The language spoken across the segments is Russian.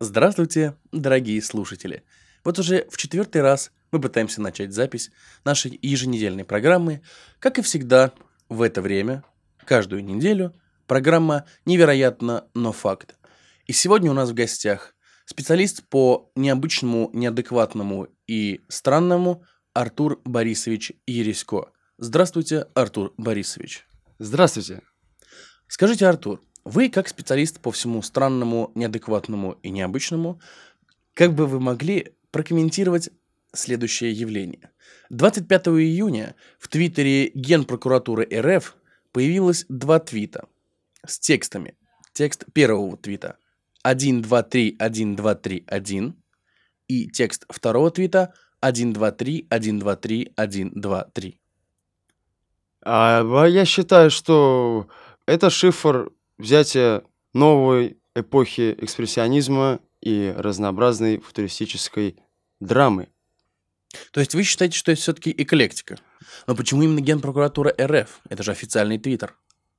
Здравствуйте, дорогие слушатели! Вот уже в четвертый раз мы пытаемся начать запись нашей еженедельной программы. Как и всегда, в это время, каждую неделю, программа «Невероятно, но факт». И сегодня у нас в гостях специалист по необычному, неадекватному и странному Артур Борисович Ересько. Здравствуйте, Артур Борисович. Здравствуйте. Скажите, Артур, вы, как специалист по всему странному, неадекватному и необычному, как бы вы могли прокомментировать следующее явление? 25 июня в твиттере Генпрокуратуры РФ появилось два твита с текстами. Текст первого твита 1231231 и текст второго твита 123123123. А, я считаю, что это шифр взятие новой эпохи экспрессионизма и разнообразной футуристической драмы. То есть вы считаете, что это все-таки эклектика? Но почему именно Генпрокуратура РФ? Это же официальный твиттер.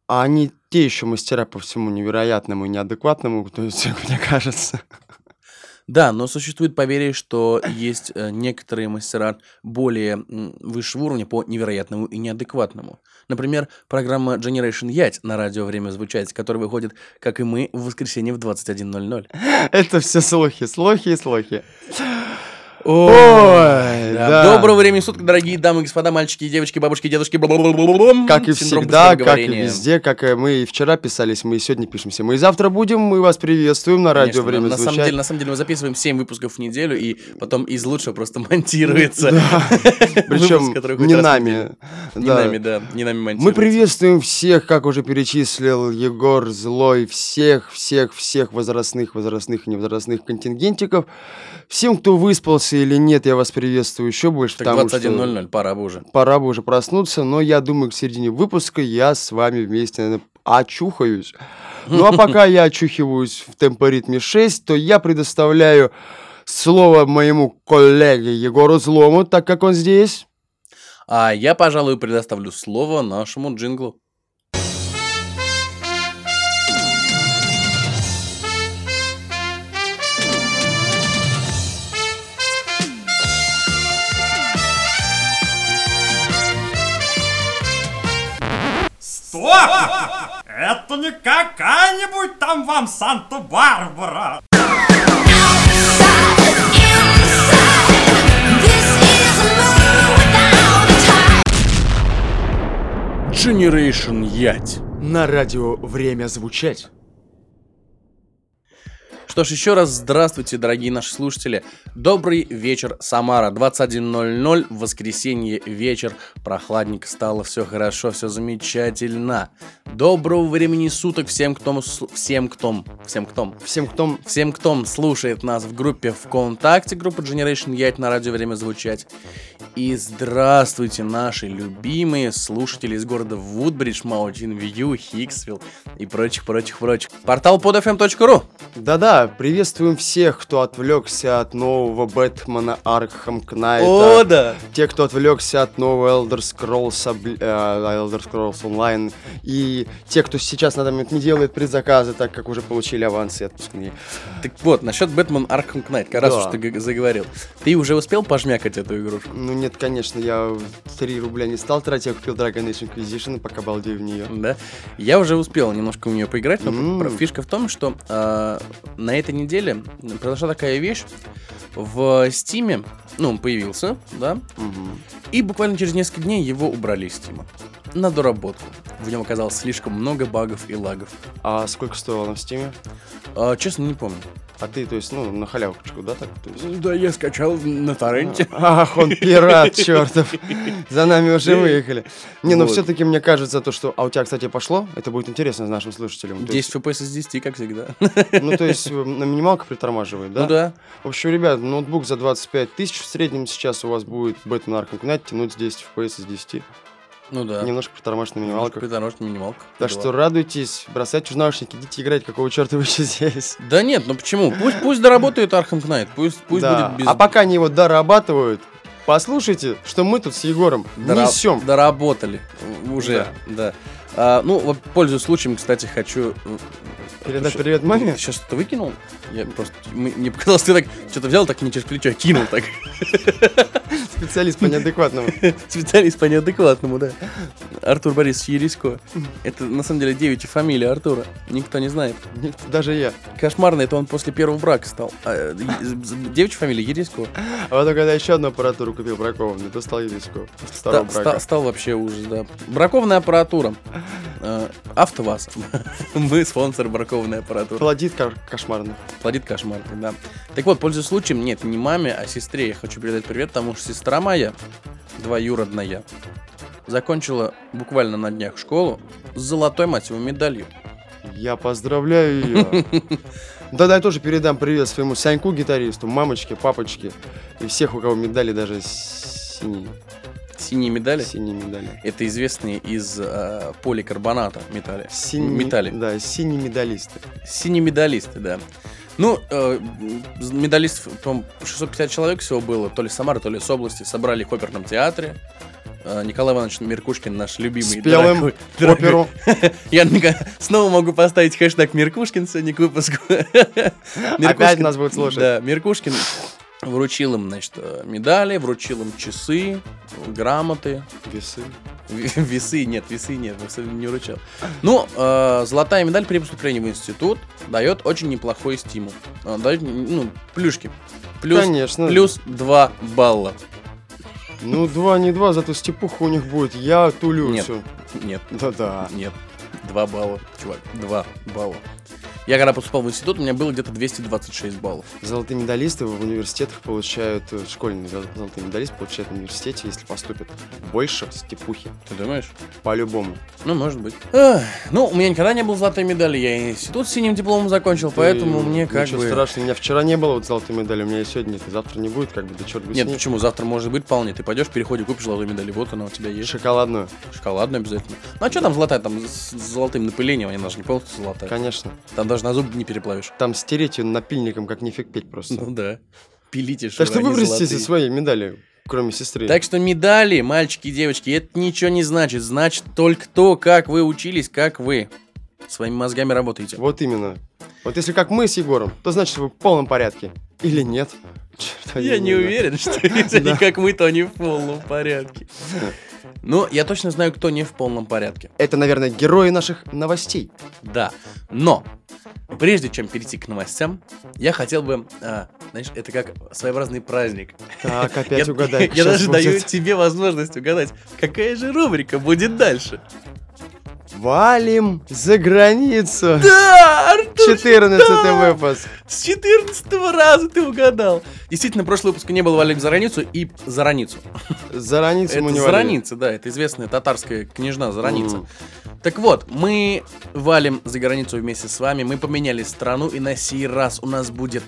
А они те еще мастера по всему невероятному и неадекватному, то есть, мне кажется. Да, но существует поверье, что есть э, некоторые мастера более высшего уровня по невероятному и неадекватному. Например, программа Generation Ять на радио «Время звучать», которая выходит, как и мы, в воскресенье в 21.00. Это все слухи, слухи и слухи. Ой, да. Да. Доброго времени суток, дорогие дамы, господа, мальчики, девочки, бабушки, дедушки. Как и всегда, как и везде, как и мы и вчера писались, мы и сегодня пишемся. Мы и завтра будем, мы вас приветствуем на радио Конечно, «Время на, звучать». самом деле, на самом деле мы записываем 7 выпусков в неделю, и потом из лучшего просто монтируется. Причем не нами. Не нами, да, не нами монтируется. Мы приветствуем всех, как уже перечислил Егор Злой, всех, всех, всех возрастных, возрастных и невозрастных контингентиков. Всем, кто выспался или нет, я вас приветствую еще больше. Так 21.00, пора бы уже. Пора бы уже проснуться, но я думаю, к середине выпуска я с вами вместе, наверное, очухаюсь. Ну а пока я очухиваюсь в темпоритме 6, то я предоставляю слово моему коллеге Егору Злому, так как он здесь. А я, пожалуй, предоставлю слово нашему джинглу. Стоп! Это не какая-нибудь там вам Санта-Барбара! Generation Ять. На радио «Время звучать». Что ж, еще раз здравствуйте, дорогие наши слушатели. Добрый вечер, Самара. 21.00, воскресенье вечер. Прохладненько стало, все хорошо, все замечательно. Доброго времени суток всем, кто... Всем, кто... Всем, кто... Всем, кто... Всем, кто слушает нас в группе ВКонтакте, группа Generation Яйт на радио «Время звучать». И здравствуйте, наши любимые слушатели из города Вудбридж, Маутин Вью, Хиксвилл и прочих, прочих, прочих. Портал podfm.ru Да-да, приветствуем всех, кто отвлекся от нового Бэтмена Arkham Knight а. О, да! Те, кто отвлекся от нового Elder Scrolls, э, Elder Scrolls Online. И те, кто сейчас на данный момент не делает предзаказы, так как уже получили авансы и отпускные. Так вот, насчет Бэтмен Arkham Knight, как раз уж ты заговорил. Ты уже успел пожмякать эту игрушку? Ну нет, конечно, я 3 рубля не стал тратить, я купил Dragon Age Inquisition, пока балдею в нее. Да? Я уже успел немножко в нее поиграть, но mm. фишка в том, что э, на этой неделе произошла такая вещь. В Steam е, ну, он появился, да, угу. и буквально через несколько дней его убрали из Стима. На доработку. В нем оказалось слишком много багов и лагов. А сколько стоило на Стиме? А, честно, не помню. А ты, то есть, ну, на халявочку, да, так? То есть... Да, я скачал на торренте. Ах, он пират, чертов. За нами уже выехали. Не, ну все-таки мне кажется, то, что... А у тебя, кстати, пошло? Это будет интересно нашим слушателям. 10 FPS из 10, как всегда. Ну, то есть, на минималках притормаживает, да? Ну, да. В общем, ребят, ноутбук за 25 тысяч в среднем сейчас у вас будет Batman Arkham Knight тянуть с 10 FPS из 10. Ну да. Немножко притормаживать на минималках. Притормаживать на минималках. Так что радуйтесь, бросайте в наушники, идите играть, какого черта вы еще здесь. Да нет, ну почему? Пусть, пусть доработает Arkham Knight, пусть, пусть да. будет без... А пока они его дорабатывают, послушайте, что мы тут с Егором Дора... несем. Доработали уже, да. да. А, ну, пользуясь случаем, кстати, хочу Передать привет маме? Сейчас что-то выкинул? Я просто... Мне показалось, ты так что-то взял, так не через плечо, а кинул так. Специалист по неадекватному. Специалист по неадекватному, да. Артур Борисович Ересько. Это, на самом деле, девичья фамилия Артура. Никто не знает. Даже я. Кошмарно, это он после первого брака стал. А, э, девичья фамилия Ересько. А потом, когда еще одну аппаратуру купил бракованную, то стал второго Ста- стал вообще ужас, да. Бракованная аппаратура. Э, АвтоВАЗ. Мы спонсор бракованной аппаратуры. Плодит ко- кошмарно. Плодит кошмар, да. Так вот, пользуясь случаем, нет, не маме, а сестре я хочу передать привет, потому что сестра моя, двоюродная, закончила буквально на днях школу с золотой массовой медалью. Я поздравляю ее. Да-да, я тоже передам привет своему Саньку, гитаристу, мамочке, папочке и всех, у кого медали даже синие. Синие медали. Синие медали. Это известные из э, поликарбоната металли. Синие, Металли. Да, синие медалисты. Синие медалисты, да. Ну, э, медалистов, по 650 человек всего было, то ли с Самары, то ли с области. Собрали в оперном театре. Э, Николай Иванович Меркушкин, наш любимый. Спел им дорогой- дорогой. Оперу. Я снова могу поставить хэштег Меркушкин сегодня к выпуску. Опять нас будут слушать. Да, Меркушкин вручил им, значит, э, медали, вручил им часы, грамоты, Весы. Весы нет, весы нет, весы не вручал. Ну, э, золотая медаль при поступлении в институт дает очень неплохой стимул. Э, дает, ну, плюшки. Плюс, Конечно. плюс 2 балла. Ну, два не два, зато степуха у них будет. Я тулю Нет. всё. Нет, Да-да. нет. 2 балла, чувак, 2 балла. Я когда поступал в институт, у меня было где-то 226 баллов. Золотые медалисты в университетах получают, э, школьный зол- золотой медалист получает в университете, если поступит больше степухи. Ты думаешь? По-любому. Ну, может быть. Эх, ну, у меня никогда не было золотой медали, я институт с синим дипломом закончил, поэтому Ты- мне как ничего бы... страшного, у меня вчера не было вот золотой медали, у меня и сегодня нет, и завтра не будет, как бы, да черт бы Нет, ней. почему? Завтра может быть вполне. Ты пойдешь в переходе, купишь золотую медаль, вот она у тебя есть. Шоколадную, Шоколадную обязательно. Ну а что там золотая? Там с с золотым напылением, она даже не полностью золотая. конечно. Там даже на зуб не переплавишь. Там стереть ее напильником, как нифиг петь просто. Ну да. Пилите, так что они выбросьте золотые. свои медали, кроме сестры. Так что медали, мальчики и девочки, это ничего не значит. Значит только то, как вы учились, как вы своими мозгами работаете. Вот именно. Вот если как мы с Егором, то значит вы в полном порядке. Или нет. Черт Я возьми, не да. уверен, что если они как мы, то они в полном порядке. Ну, я точно знаю, кто не в полном порядке. Это, наверное, герои наших новостей. Да. Но, прежде чем перейти к новостям, я хотел бы, а, знаешь, это как своеобразный праздник. Так, опять угадай. Я даже даю тебе возможность угадать, какая же рубрика будет дальше. Валим за границу. Да, Артур, 14 да! выпуск. С 14 раза ты угадал. Действительно, прошлый выпуск не был валим за границу и за границу. За границу мы Это не валили. Зараница, да, это известная татарская княжна Зараница. Мгм. Так вот, мы валим за границу вместе с вами, мы поменяли страну, и на сей раз у нас будет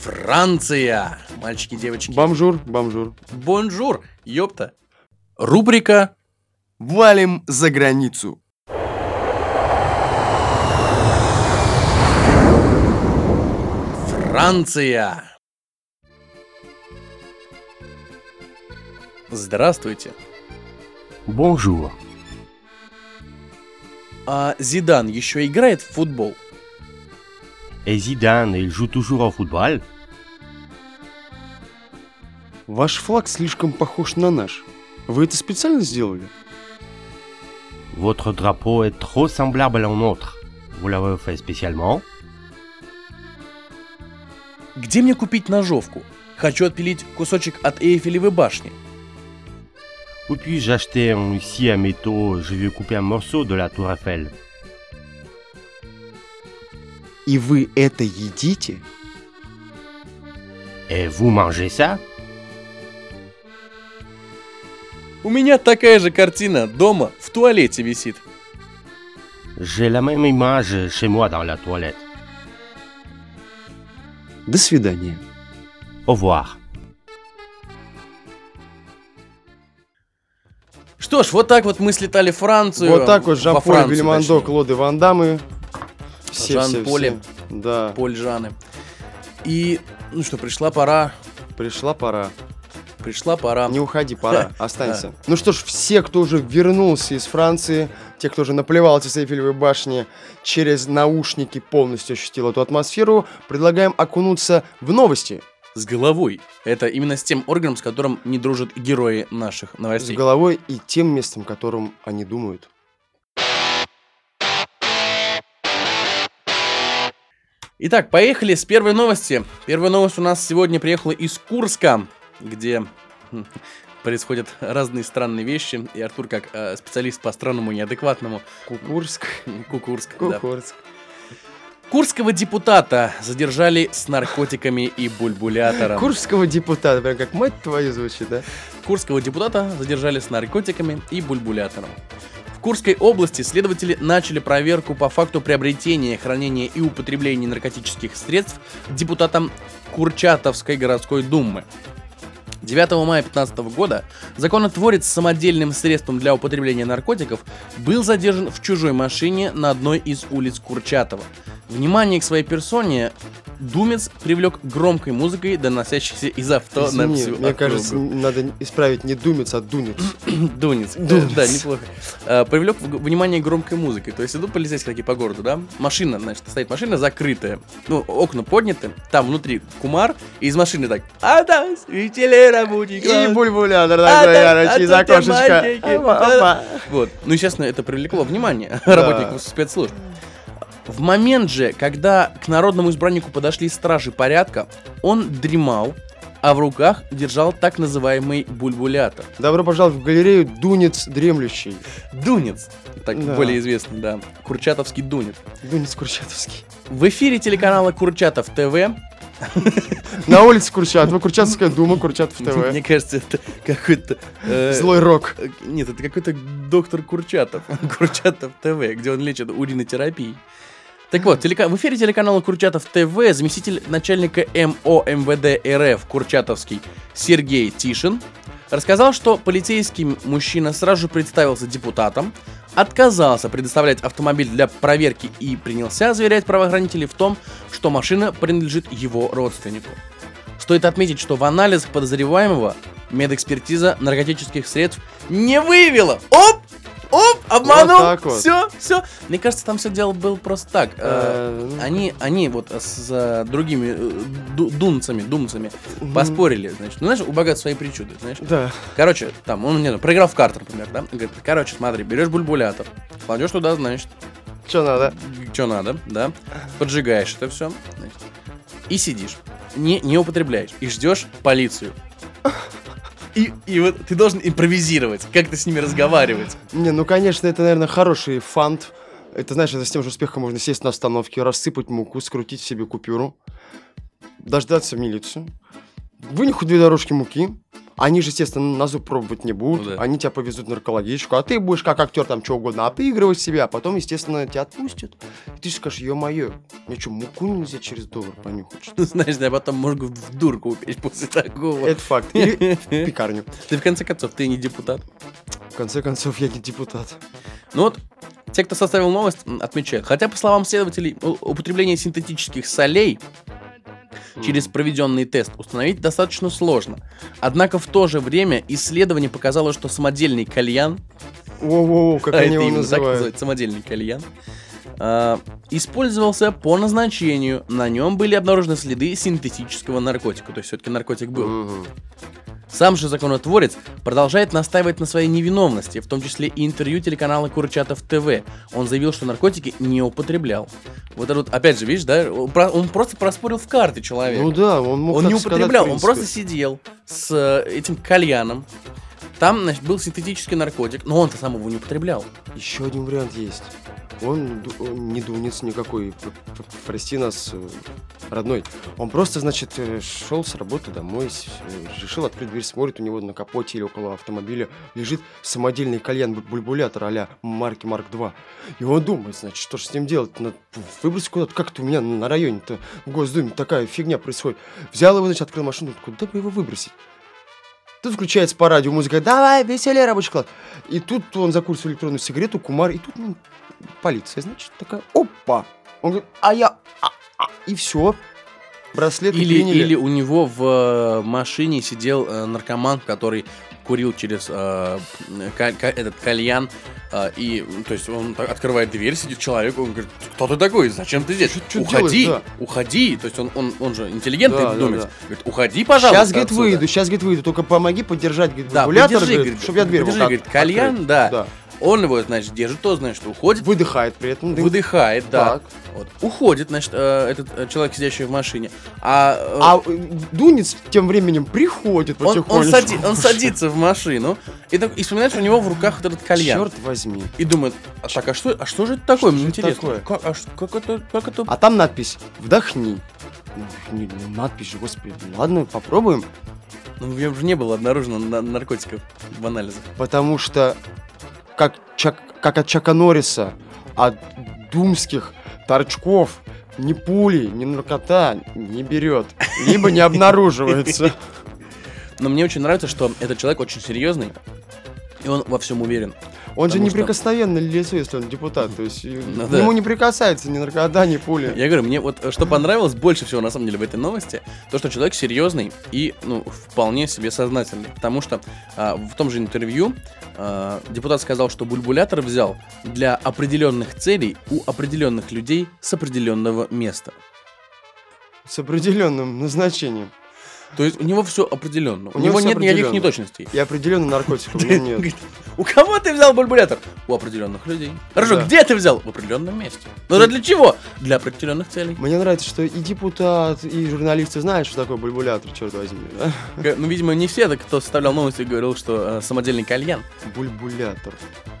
Франция. Мальчики, девочки. Бомжур, бомжур. Bonjour, ёпта. Рубрика Валим за границу. Франция. Здравствуйте. Bonjour. А Зидан еще играет в футбол? Et Zidane, il joue toujours au football Ваш флаг слишком похож на наш. Вы это специально сделали? Votre drapeau est trop semblable au nôtre. Vous l'avez fait spécialement Где мне купить ножовку? Хочу отпилить кусочек от Эйфелевой башни. Où puis-je acheter un ici à métaux Je veux couper un morceau de la tour Eiffel. И вы это едите? Et vous mangez ça У меня такая же картина дома в туалете висит. J'ai la même image chez moi dans la toilette. До свидания. Au revoir. Что ж, вот так вот мы слетали в Францию. Вот так вот во Жан-Поль Бельмондо. Клоды Ван Даммы. Все, все, Жан-Поле. все. Да, Поль Жаны. И, ну что, пришла пора. пришла пора. Пришла пора. Не уходи, пора, останься. Ну что ж, все, кто уже вернулся из Франции, те, кто уже наплевался с Эйфелевой башни, через наушники полностью ощутил эту атмосферу, предлагаем окунуться в новости. С головой. Это именно с тем органом, с которым не дружат герои наших С новостей. головой и тем местом, которым они думают. Итак, поехали с первой новости. Первая новость у нас сегодня приехала из Курска, где хм, происходят разные странные вещи. И Артур, как э, специалист по странному неадекватному, Кукурск. Кукурск, да. Кукурск. Курского депутата задержали с наркотиками и бульбулятором. Курского депутата, прям как мать твою звучит, да? Курского депутата задержали с наркотиками и бульбулятором. В Курской области следователи начали проверку по факту приобретения, хранения и употребления наркотических средств депутатом Курчатовской городской думы. 9 мая 2015 года законотворец с самодельным средством для употребления наркотиков был задержан в чужой машине на одной из улиц Курчатова. Внимание к своей персоне Думец привлек громкой музыкой, доносящейся из авто на Извини, всю мне округу. кажется, надо исправить не думец, а дунец. Дунец. Дунец. Да, неплохо. Э, Привлек внимание громкой музыкой. То есть идут полицейские такие по городу, да? Машина, значит, стоит машина закрытая. Ну, окна подняты. Там внутри кумар. И из машины так. А светили рабочий И класс». бульбулятор такой, так- короче, из окошечка. Вот. Ну, естественно, это привлекло внимание работников спецслужб. В момент же, когда к народному избраннику подошли стражи порядка, он дремал, а в руках держал так называемый бульбулятор. Добро пожаловать в галерею Дунец Дремлющий. Дунец, так Да. более известный, да. Курчатовский Дунец. Дунец Курчатовский. В эфире телеканала Курчатов ТВ. На улице Курчатова, Курчатовская дума, Курчатов ТВ. Мне кажется, это какой-то... э, Злой рок. Нет, это какой-то доктор Курчатов. Курчатов ТВ, где он лечит уринотерапией. Так вот, телека- в эфире телеканала Курчатов ТВ заместитель начальника МО МВД РФ Курчатовский Сергей Тишин рассказал, что полицейский мужчина сразу же представился депутатом, отказался предоставлять автомобиль для проверки и принялся заверять правоохранителей в том, что машина принадлежит его родственнику. Стоит отметить, что в анализах подозреваемого медэкспертиза наркотических средств не выявила. Оп! Оп! Обманул! Вот так вот. Все, все. Мне кажется, там все дело было просто так. Э, Э, ну, Они, они вот с э, другими э, ду- дунцами, думцами поспорили, значит. Ну, знаешь, у богат свои причуды, знаешь. Да. Короче, там, он, не знаю, проиграл в карты, например, да? Говорит, короче, смотри, берешь бульбулятор, кладешь туда, значит, Что надо? что надо, да, поджигаешь это все, и сидишь, не, не употребляешь, и ждешь полицию. И, и вот ты должен импровизировать, как ты с ними разговаривать. Не, ну, конечно, это, наверное, хороший фант. Это, знаешь, это с тем же успехом можно сесть на остановке, рассыпать муку, скрутить себе купюру, дождаться милицию, вынюхать две дорожки муки. Они же, естественно, на зуб пробовать не будут. Ну да. Они тебя повезут в наркологичку, а ты будешь как актер там что угодно отыгрывать себя, а потом, естественно, тебя отпустят. И ты скажешь, ё-моё, мне что, муку нельзя через доллар понюхать? что ли?» Знаешь, да, потом можно в дурку упечь после такого. Это факт. Или в пекарню. Ты в конце концов, ты не депутат. В конце концов, я не депутат. Ну вот, те, кто составил новость, отмечают. Хотя, по словам следователей, употребление синтетических солей через проведенный тест установить достаточно сложно. Однако в то же время исследование показало, что самодельный кальян, Воу-воу, как а они это его именно так называют. самодельный кальян, а, использовался по назначению. На нем были обнаружены следы синтетического наркотика. То есть все-таки наркотик был. Мгм. Сам же законотворец продолжает настаивать на своей невиновности, в том числе и интервью телеканала Курчатов ТВ. Он заявил, что наркотики не употреблял. Вот это вот, опять же, видишь, да, он, про- он просто проспорил в карты человек. Ну да, он мог он не сказать, употреблял, в он просто сидел с э, этим кальяном. Там, значит, был синтетический наркотик, но он-то сам его не употреблял. Еще один вариант есть. Он, он не дунец никакой, прости нас, э, родной. Он просто, значит, э, шел с работы домой, э, решил открыть дверь, смотрит, у него на капоте или около автомобиля лежит самодельный кальян бу- бульбулятор а марки Марк 2. И он думает, значит, что же с ним делать? Надо выбросить куда-то. Как-то у меня на районе-то в Госдуме такая фигня происходит. Взял его, значит, открыл машину, куда бы его выбросить? Тут включается по радио музыка, давай, веселее, рабочий класс. И тут он закурил электронную сигарету, кумар, и тут ну, полиция, значит, такая, опа. Он говорит, а я, а, а». и все. Браслеты Или, приняли. или у него в э, машине сидел э, наркоман, который курил через э, ка- ка- этот кальян, э, и, то есть, он так открывает дверь, сидит человек, он говорит, кто ты такой, зачем ты здесь? Чё- чё уходи, делаешь, уходи, то есть, он, он, он же интеллигентный Да, да, думец, да. говорит, уходи, пожалуйста, Сейчас, говорит, отсюда». выйду, сейчас, говорит, выйду, только помоги поддержать, говорит, Да, регулятор, подержи, говорит, чтобы я дверь подержи, мог говорит, кальян, открыть. да. да. Он его, значит, держит, то, значит, уходит, Выдыхает при этом. дым. выдыхает, да. Так. Вот. Уходит, значит, э, этот э, человек, сидящий в машине. А, э, А Дунец тем временем приходит он, он, сади- он садится в машину и, так, и вспоминает, что у него в руках вот этот кальян. Черт возьми. И думает, а так, а что, а что же это такое? Мне же это интересно. такое? Как, а как это, как это? А там надпись «Вдохни». Вдохни, ну, надпись господи. Ладно, попробуем. Ну, в нем же не было обнаружено на- наркотиков в анализах. Потому что как, Чак- как от Чака Норриса, от думских торчков ни пули, ни наркота не берет. Либо не обнаруживается. Но мне очень нравится, что этот человек очень серьезный, и он во всем уверен. Он же Потому что- лицо, если он депутат. То есть э, Ну да. нему не прикасается ни наркота, ни пули. Я говорю, мне вот э, что понравилось больше всего на самом деле в этой новости, то, что человек серьезный и, ну, вполне себе сознательный. Потому что а, в том же интервью а, депутат сказал, что бульбулятор взял для определенных целей у определенных людей с определенного места. С определенным назначением. То есть у него все определенно. У, У него нет никаких неточностей. И определенным наркотиком у кого ты взял бульбулятор? У определенных людей. Хорошо, Да. где ты взял? В определенном месте. Ну да для чего? Для определенных целей. Мне нравится, что и депутат, и журналисты знают, что такое бульбулятор, черт возьми. да? Ну, видимо, не все, кто составлял новости, говорил, что э, самодельный кальян. Бульбулятор.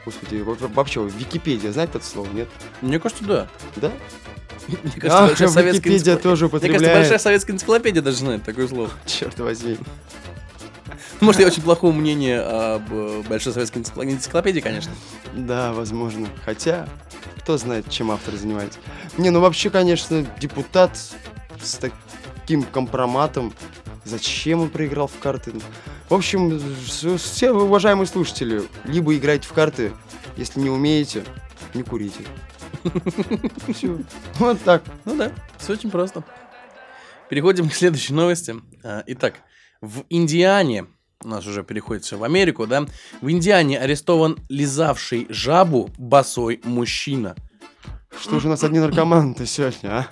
Господи, во- во- вообще, Википедия знает это слово, нет? Мне кажется, да. Да? Мне Ах, большая советская Википедия энцикло- тоже Мне кажется, употребляет. большая советская энциклопедия даже знает такое слово. Черт возьми. Может, я очень плохого мнения об э, большой советской энцикло- энциклопедии, конечно. Да, возможно. Хотя, кто знает, чем автор занимается. Не, ну вообще, конечно, депутат с таким компроматом. Зачем он проиграл в карты? В общем, все уважаемые слушатели, либо играйте в карты, если не умеете, не курите. Все. Вот так. Ну да, все очень просто. Переходим к следующей новости. А, Итак, в Индиане, у нас уже переходит все в Америку, да, в Индиане арестован лизавший жабу босой мужчина. Что же у нас одни наркоманы-то сегодня, а?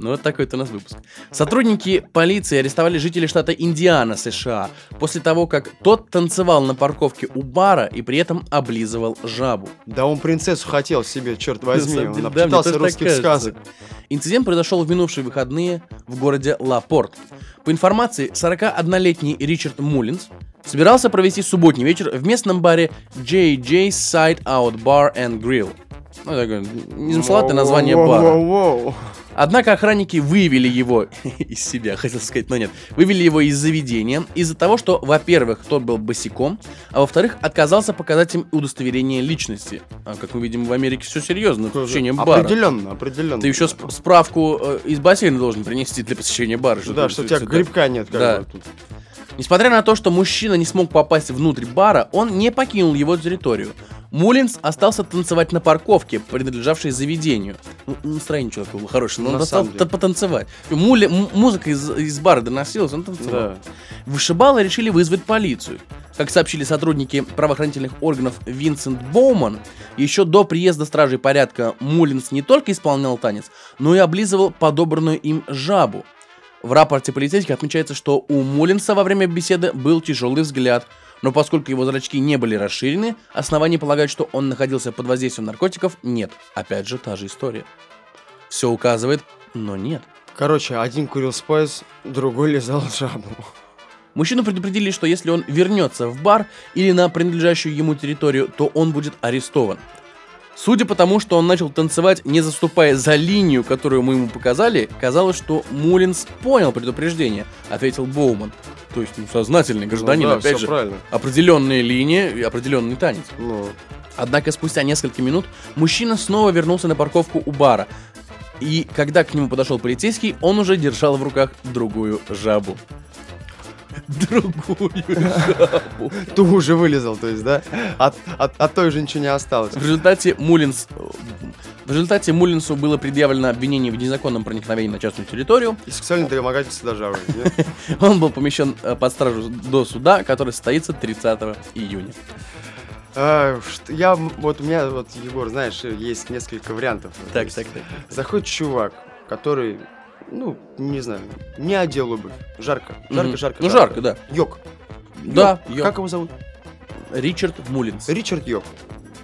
Ну вот такой вот у нас выпуск. Сотрудники полиции арестовали жителя штата Индиана, США, после того, как тот танцевал на парковке у бара и при этом облизывал жабу. Да он принцессу хотел себе, черт возьми. Он да, обчитался так русских сказок. Инцидент произошел в минувшие выходные в городе Лапорт. По информации, 41-летний Ричард Муллинс собирался провести субботний вечер в местном баре JJ's Side Out Bar and Grill. Ну, такое незамысловатое название бара. Однако охранники выявили его из себя, хотел сказать, но нет. Вывели его из заведения из-за того, что, во-первых, тот был босиком, а во-вторых, отказался показать им удостоверение личности. А как мы видим, в Америке все серьезно, посещение бара. Определенно, определенно. Ты еще сп- справку э, из бассейна должен принести для посещения бара. Да, ты что у тебя грибка нет. как Да. бы тут. Несмотря на то, что мужчина не смог попасть внутрь бара, он не покинул его территорию. Мулинс остался танцевать на парковке, принадлежавшей заведению. Ну, настроение у человека было хорошее, но он На самом деле. потанцевать. Мули- музыка из, из бара доносилась, он танцевал. Да. Вышибалы решили вызвать полицию. Как сообщили сотрудники правоохранительных органов Винсент Боуман, еще до приезда стражей порядка Мулинс не только исполнял танец, но и облизывал подобранную им жабу. В рапорте полицейских отмечается, что у Мулинса во время беседы был тяжелый взгляд, но поскольку его зрачки не были расширены, оснований полагать, что он находился под воздействием наркотиков, нет. Опять же, та же история. Все указывает, но нет. Короче, один курил спайс, другой лизал жабу. Мужчину предупредили, что если он вернется в бар или на принадлежащую ему территорию, то он будет арестован. Судя по тому, что он начал танцевать, не заступая за линию, которую мы ему показали, казалось, что Мулинс понял предупреждение, ответил Боуман. То есть, ну, сознательный гражданин, Ну да, опять же, правильно. определенная линия и определенный танец. Ну, Однако спустя несколько минут мужчина снова вернулся на парковку у бара. И когда к нему подошел полицейский, он уже держал в руках другую жабу. Другую жабу. ту уже вылезал, то есть, да? От, от, от той же ничего не осталось. В результате Мулинс... В результате Мулинсу было предъявлено обвинение в незаконном проникновении на частную территорию. И сексуальное домогательство нет? Он был помещен э, под стражу до суда, который состоится 30 июня. А, Я, вот у меня, вот, Егор, знаешь, есть несколько вариантов. То Так, так, так. Заходит чувак, который, ну, не знаю, не одел обувь. Жарко, жарко, Мгм. жарко. Ну, жарко, да. Йок. Да, Йок. Йок. Как его зовут? Ричард Мулинс. Ричард Йок.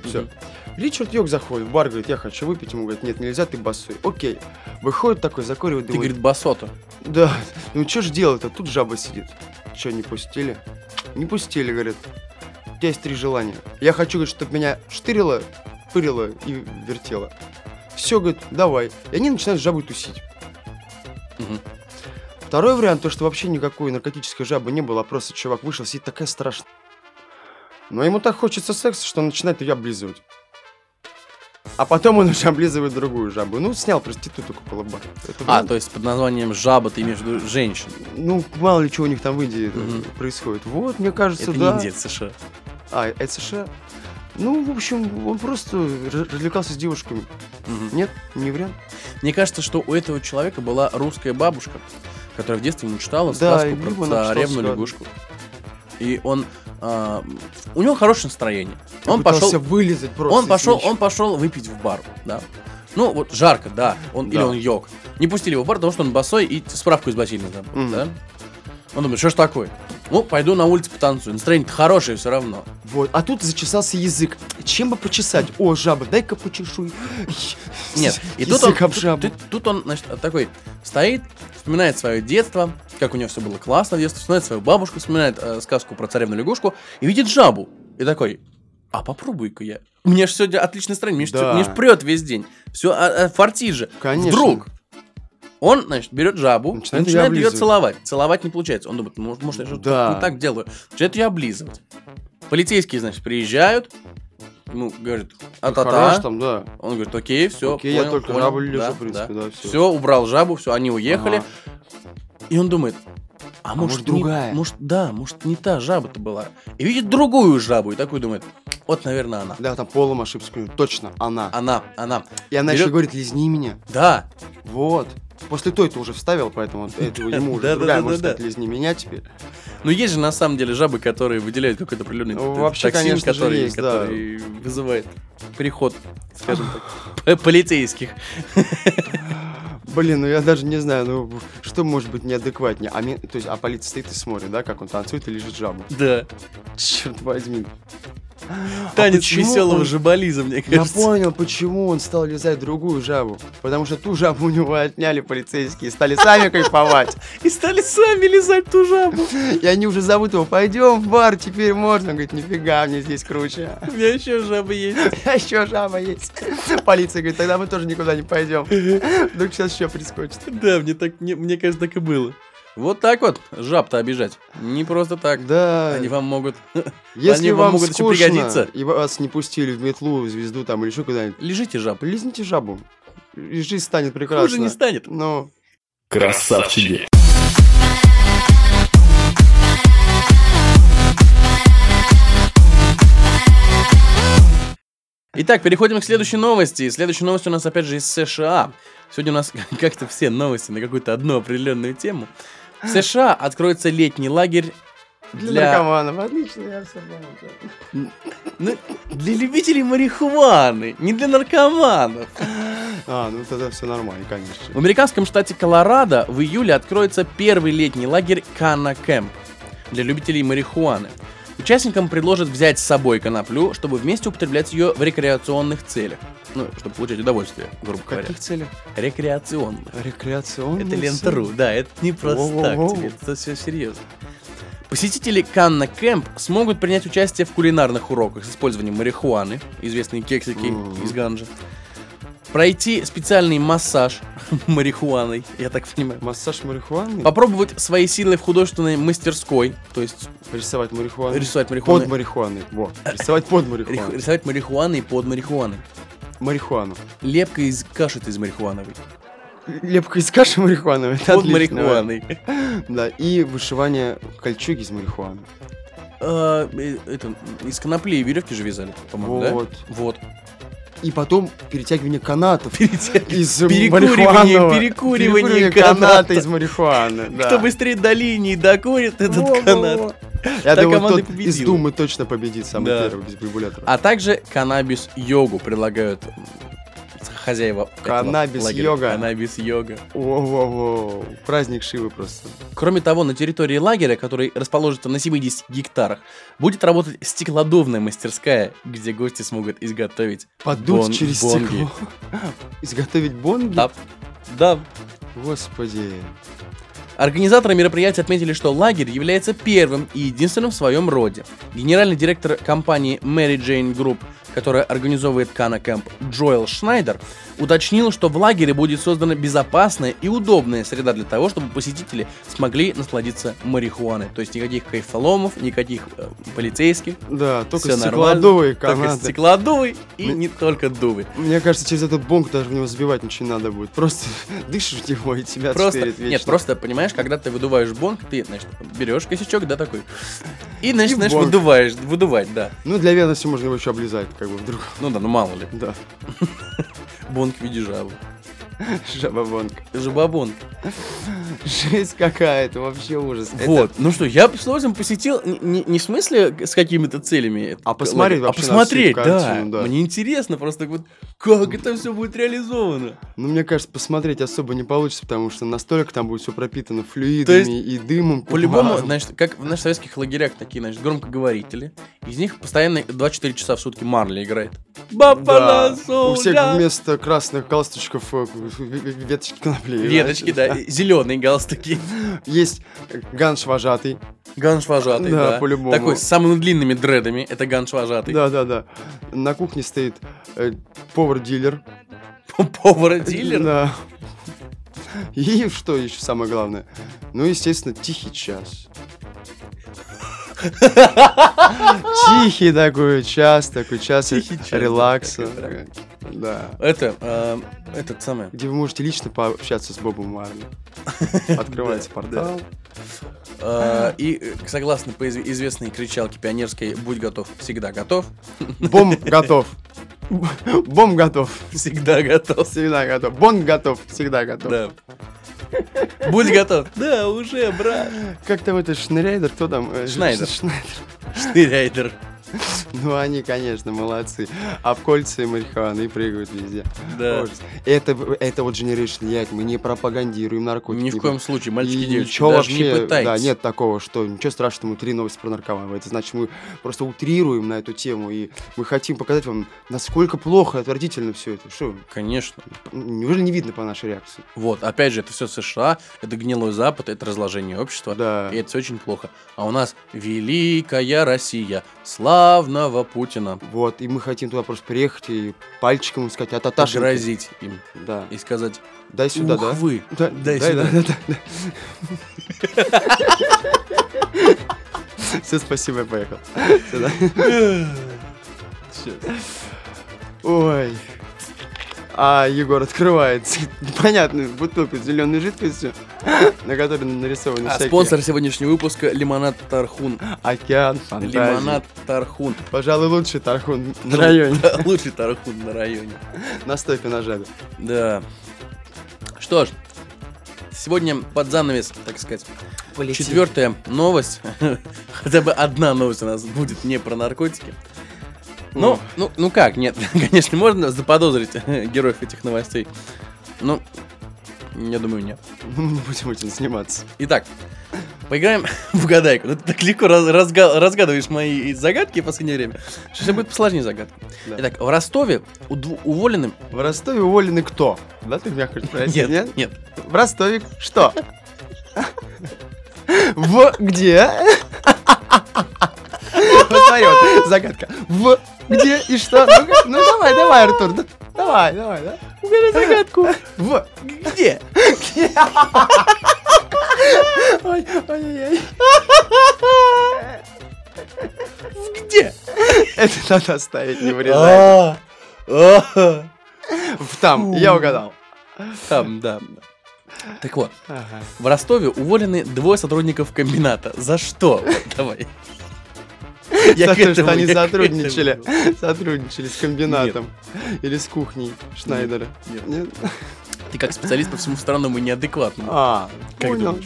Все. Мгм. Ричард Йок заходит в бар, говорит, я хочу выпить. Ему говорит, нет, нельзя, ты босой. Окей. Выходит такой, закуривает, Ты, думает, говорит, басота. да, ну что ж делать-то, тут жаба сидит. Че, не пустили? Не пустили, говорит. У тебя есть три желания. Я хочу, говорит, чтобы меня штырило, пырило и вертело. Все, говорит, давай. И они начинают с жабой тусить. Мгм. Второй вариант, то, что вообще никакой наркотической жабы не было, а просто чувак вышел, сидит такая страшная. Но ему так хочется секса, что он начинает ее облизывать. А потом он уже облизывает другую жабу. Ну, снял проституток около бара. Это А, то есть под названием жаба ты имеешь в виду женщин. Ну, мало ли чего у них там в Индии Мгм. происходит. Вот, мне кажется, Это да. не Индия, это США. А, это США. Ну, в общем, он просто развлекался с девушками. Мгм. Нет, не вариант. Мне кажется, что у этого человека была русская бабушка, которая в детстве ему читала Да, сказку про царевну лягушку. И он... а, у него хорошее настроение. Он Пытался пошел, вылезать просто. он пошел, он пошел выпить в бар, да. Ну, вот жарко, да. Он, Или Да. он йог. Не пустили его в бар, потому что он босой и справку из бассейна забыл, Мгм. да. Он думает, что ж такое? Ну, пойду на улице потанцую. Настроение хорошее все равно. Вот, а тут зачесался язык. Чем бы почесать? О, жаба, дай-ка почешу. Нет, и тут он, об жабу. тут- тут он, значит, такой стоит, вспоминает свое детство, как у него все было классно в детстве, вспоминает свою бабушку, вспоминает э, сказку про царевну лягушку и видит жабу. И такой, а попробуй-ка я. У меня же сегодня отличное настроение, мне ж, Да. мне прет весь день. Все, а, а, фартит же. Конечно. Вдруг он, значит, берет жабу, Начинает начинает, её ее облизывать. целовать. Целовать не получается. Он думает, может, может я что-то Да. не так делаю. Начинает ее облизывать. Полицейские, значит, приезжают, ему говорят, Хорош а-та-та. там, да. Он говорит, окей, все, Окей, я только жабу лежу, в принципе, да, всё. Все, убрал жабу, все, они уехали. Ага. И он думает, а, может, может, не- другая? может, да, может, не та жаба-то была. И видит другую жабу, и такой думает, вот, наверное, она. Да, там полом ошибся. Точно, она. Она, она. И она берет- еще говорит, лизни меня. Да, Вот. После той ты уже вставил, поэтому это ему уже другая может сказать, лизни меня теперь. но есть же на самом деле жабы, которые выделяют какой-то определенный Ну, вообще, токсин, который, который вызывает приход, скажем так, полицейских. Блин, ну я даже не знаю, ну что может быть неадекватнее? А, то есть, а полиция стоит и смотрит, да, как он танцует и лежит жабу. Да. Черт возьми. Танец А почему веселого жаболиза, мне Я кажется. понял, почему он стал лизать другую жабу. Потому что ту жабу у него отняли полицейские стали сами кайфовать. И стали сами лизать ту жабу. И они уже зовут его, пойдем в бар, теперь можно. Он говорит, нифига, мне здесь круче. У меня еще жабы есть. А еще жаба есть. Полиция говорит, тогда мы тоже никуда не пойдем. Вдруг сейчас еще прискочит. Да, мне так, мне, мне кажется, так и было. Вот так вот жаб-то обижать. Не просто так. Да. Они вам могут... Если они вам вам могут еще скучно, пригодиться. и вас не пустили в метлу, в звезду там или еще куда-нибудь, Лежите жаб. лизните жабу. И жизнь станет прекрасна. Хуже не станет. Ну, Красавчики. Итак, переходим к следующей новости. Следующая новость у нас опять же из США. Сегодня у нас как-то все новости на какую-то одну определенную тему. В США откроется летний лагерь для, для, наркоманов. Отлично, я все понял. ну, для любителей марихуаны, не для наркоманов. А, ну тогда все нормально, В конечно. американском штате Колорадо в июле откроется первый летний лагерь Кана Кэмп для любителей марихуаны. Участникам предложат взять с собой коноплю, чтобы вместе употреблять ее в рекреационных целях. Ну, чтобы получать удовольствие, грубо В говоря. каких целях? Рекреационных. Рекреационные Это лента.ру, да, это не просто Воу-воу-воу. так тебе, это все серьезно. Посетители Канна Кэмп смогут принять участие в кулинарных уроках с использованием марихуаны, известные кексики Мгм. из ганжи, пройти специальный массаж марихуаной, я так понимаю, Массаж марихуаны? попробовать свои силы в художественной мастерской, то есть Рисовать марихуану? рисовать марихуану, Под марихуаной. Во. Рисовать под рих- марихуану. рисовать марихуаной под марихуаной, Марихуану. лепка из каши из марихуановой, Лепка из каши марихуановой. Это под отлично. марихуаной. Да, и вышивание кольчуги из марихуаны. А, э, это, из конопли и веревки же вязали, по-моему, да? Вот. Вот. И потом перетягивание канатов из Перекуривание, марихуанового- перекуривание каната каната. из марихуаны. да. Кто быстрее до линии докурит этот Во-во-во. канат. Я та думаю, тот победила. из Думы точно победит самый Да. первый без регулятора. А также каннабис-йогу предлагают хозяева Каннабис-йога. Каннабис-йога. Во-во-во. Праздник Шивы просто. Кроме того, на территории лагеря, который расположится на 70 гектарах, будет работать стеклодувная мастерская, где гости смогут изготовить Подуть бон- через бонги. стекло. Изготовить бонги? Да. Да. Господи. Организаторы мероприятия отметили, что лагерь является первым и единственным в своем роде. Генеральный директор компании Mary Jane Group, которая организовывает Кана Кэмп, Джоэл Шнайдер, уточнил, что в лагере будет создана безопасная и удобная среда для того, чтобы посетители смогли насладиться марихуаной. То есть никаких кайфоломов, никаких э, полицейских. Да, только стеклодувы Только стеклодувы и Мы- не только дувы. Мне кажется, через этот бонг даже в него забивать ничего не надо будет. Просто дышишь в него и тебя Просто, вечно. нет, просто, понимаешь, когда ты выдуваешь бонг, ты, значит, берешь косячок, да, такой, и, значит, И знаешь, бонг. выдуваешь, выдувать, да. Ну, для верности можно его еще облизать, как бы вдруг. Ну да, ну мало ли. Да. Бонг в виде жабы. Жаба-бонг. Жабобонг. Жесть какая-то, вообще ужас. Это- Вот. Ну что, я с удовольствием посетил, не, не- в смысле с какими-то целями. А посмотреть лагерь, вообще А посмотреть, да. картину, да. Мне интересно просто, вот, как это все будет реализовано. Ну, мне кажется, посмотреть особо не получится, потому что настолько там будет все пропитано флюидами и дымом. По-любому, значит, как в наших советских лагерях такие, значит, громкоговорители. Из них постоянно 24 часа в сутки Марли играет. Да, Бафала у всех вместо красных галстучков э, веточки конопли. Веточки, да, зеленые галстуки. Есть ганш вожатый. Ганш вожатый, Да, да. по-любому. Такой с самыми длинными дредами, это ганш вожатый. Да, да, да. На кухне стоит э, повар-дилер. Повар-дилер. Да. И что еще самое главное? Ну, естественно, тихий час. Тихий такой час, такой час Тихий час, да, релакса. Да. Это, э, этот самый. Где вы можете лично пообщаться с Бобом Марли. Открывается портал. э, И э, согласно по изв- известной кричалке пионерской «Будь готов, всегда готов», Бом готов. Бом готов. всегда готов. Всегда готов. Бон готов. Всегда готов. Да. Будь готов. Да, уже, брат. Как там это Шнейдер? Кто там? Э, Шнайдер. Шнайдер. Штыряйдер. Ну, они, конечно, молодцы. Обкольцы и марихуаны и прыгают везде. Да. Ужас. Это, это вот Generation Yacht. Мы не пропагандируем наркотики. Ни в коем случае, мальчики и девочки, ничего даже вообще, не пытайтесь. да, нет такого, что ничего страшного, три новости про наркоманов. Это значит, мы просто утрируем на эту тему, и мы хотим показать вам, насколько плохо и отвратительно все это. Что, Конечно. неужели не видно по нашей реакции? Вот, опять же, это все США, это гнилой Запад, это разложение общества. Да. И это все очень плохо. А у нас великая Россия, славного Путина. Вот, и мы хотим туда просто приехать и пальчиком сказать, а таташеньки. Погрозить им Да. и сказать, Дай сюда, да? вы, Да, дай дай, сюда. да, да, да. Все, спасибо, я поехал. Ой. А Егор открывает непонятную бутылку с зеленой жидкостью, на которой нарисованы А всякие спонсор сегодняшнего выпуска Лимонад Тархун. океан, фантазии. Лимонад Тархун. Пожалуй, лучший тархун на районе. Лучший Тархун на районе. На жабе. Да. Что ж, сегодня под занавес, так сказать, четвертая новость. Хотя бы одна новость у нас будет не про наркотики. Ну, ну, ну как, нет, конечно, можно заподозрить героев этих новостей. Ну, я думаю, нет. Ну, мы не будем этим заниматься. Итак, поиграем в гадайку. Ну, ты так легко раз- разга- разгадываешь мои загадки в последнее время. Сейчас будет посложнее загадка. Да. Итак, в Ростове уд- уволенным... В Ростове уволены кто? Да, ты меня хочешь спросить? Нет, нет. В Ростове что? В где? Вот смотри, вот загадка. В где и что? Ну-ка, Ну давай, давай, Артур, да- давай, давай, да? Угадай загадку. В Где? Ой, ой-ой-ой. Где? Это надо оставить, не вырезать. А. В там, я угадал. Там, да. Так вот, Ага. в Ростове уволены двое сотрудников комбината. За что? Вот, Давай. Я то, что они сотрудничали. Сотрудничали с комбинатом. Или с кухней Шнайдера. Нет. Ты как специалист по всему странному и неадекватному. А, Как думаешь?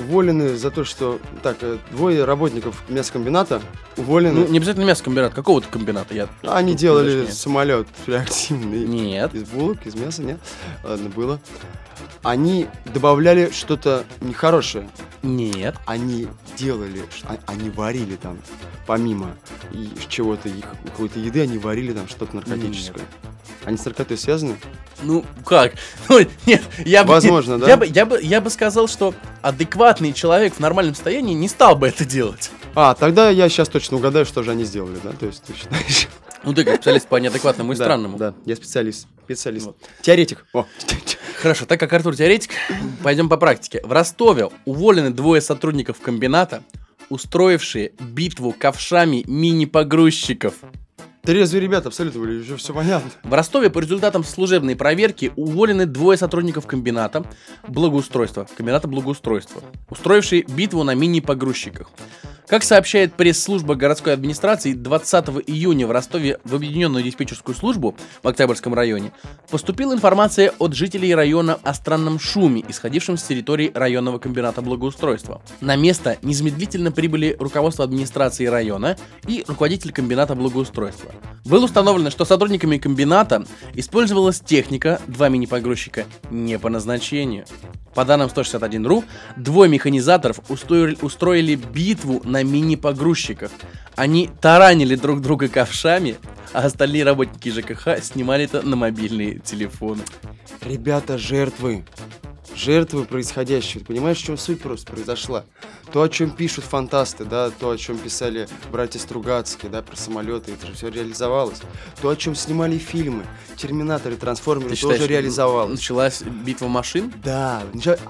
А, Уволены за то, что... Так, э, двое работников мясокомбината уволены. Ну, не обязательно мясокомбинат, какого-то комбината. Я Они тут делали уточняю. самолет реактивный. Нет. Из булок, из мяса, нет? Ладно, было. Они добавляли что-то нехорошее. Нет. Они делали, а- они варили там, помимо чего-то, их какой-то еды, они варили там что-то наркотическое. Они с наркотой связаны? Ну, как? Ну, нет, я бы... Возможно, да? Я бы, я, бы, я бы сказал, что адекватный человек в нормальном состоянии не стал бы это делать. А, тогда я сейчас точно угадаю, что же они сделали, да? То есть ты считаешь? Ну, ты как специалист по неадекватному и Да, странному. Да, я специалист. Специалист. Вот. Теоретик. О, Хорошо, так как Артур теоретик, пойдем по практике. В Ростове уволены двое сотрудников комбината, устроившие битву ковшами мини-погрузчиков. Трезвые ребята абсолютно были, уже все понятно. В Ростове по результатам служебной проверки уволены двое сотрудников комбината благоустройства, комбината благоустройства, устроившие битву на мини-погрузчиках. Как сообщает пресс-служба городской администрации, 20 июня в Ростове в объединенную диспетчерскую службу в Октябрьском районе поступила информация от жителей района о странном шуме, исходившем с территории районного комбината благоустройства. На место незамедлительно прибыли руководство администрации района и руководитель комбината благоустройства. Было установлено, что сотрудниками комбината использовалась техника, два мини-погрузчика, не по назначению. По данным 161.ru, двое механизаторов устроили, устроили битву на мини-погрузчиках. Они таранили друг друга ковшами, а остальные работники ЖКХ снимали это на мобильные телефоны. Ребята, жертвы. Жертвы происходящего. Понимаешь, в чем суть просто произошла? То, о чем пишут фантасты, да, то, о чем писали братья Стругацкие, да, про самолеты, это же все реализовалось. То, о чем снимали фильмы, Терминаторы, Трансформеры, Ты тоже реализовалось. Началась битва машин? Да,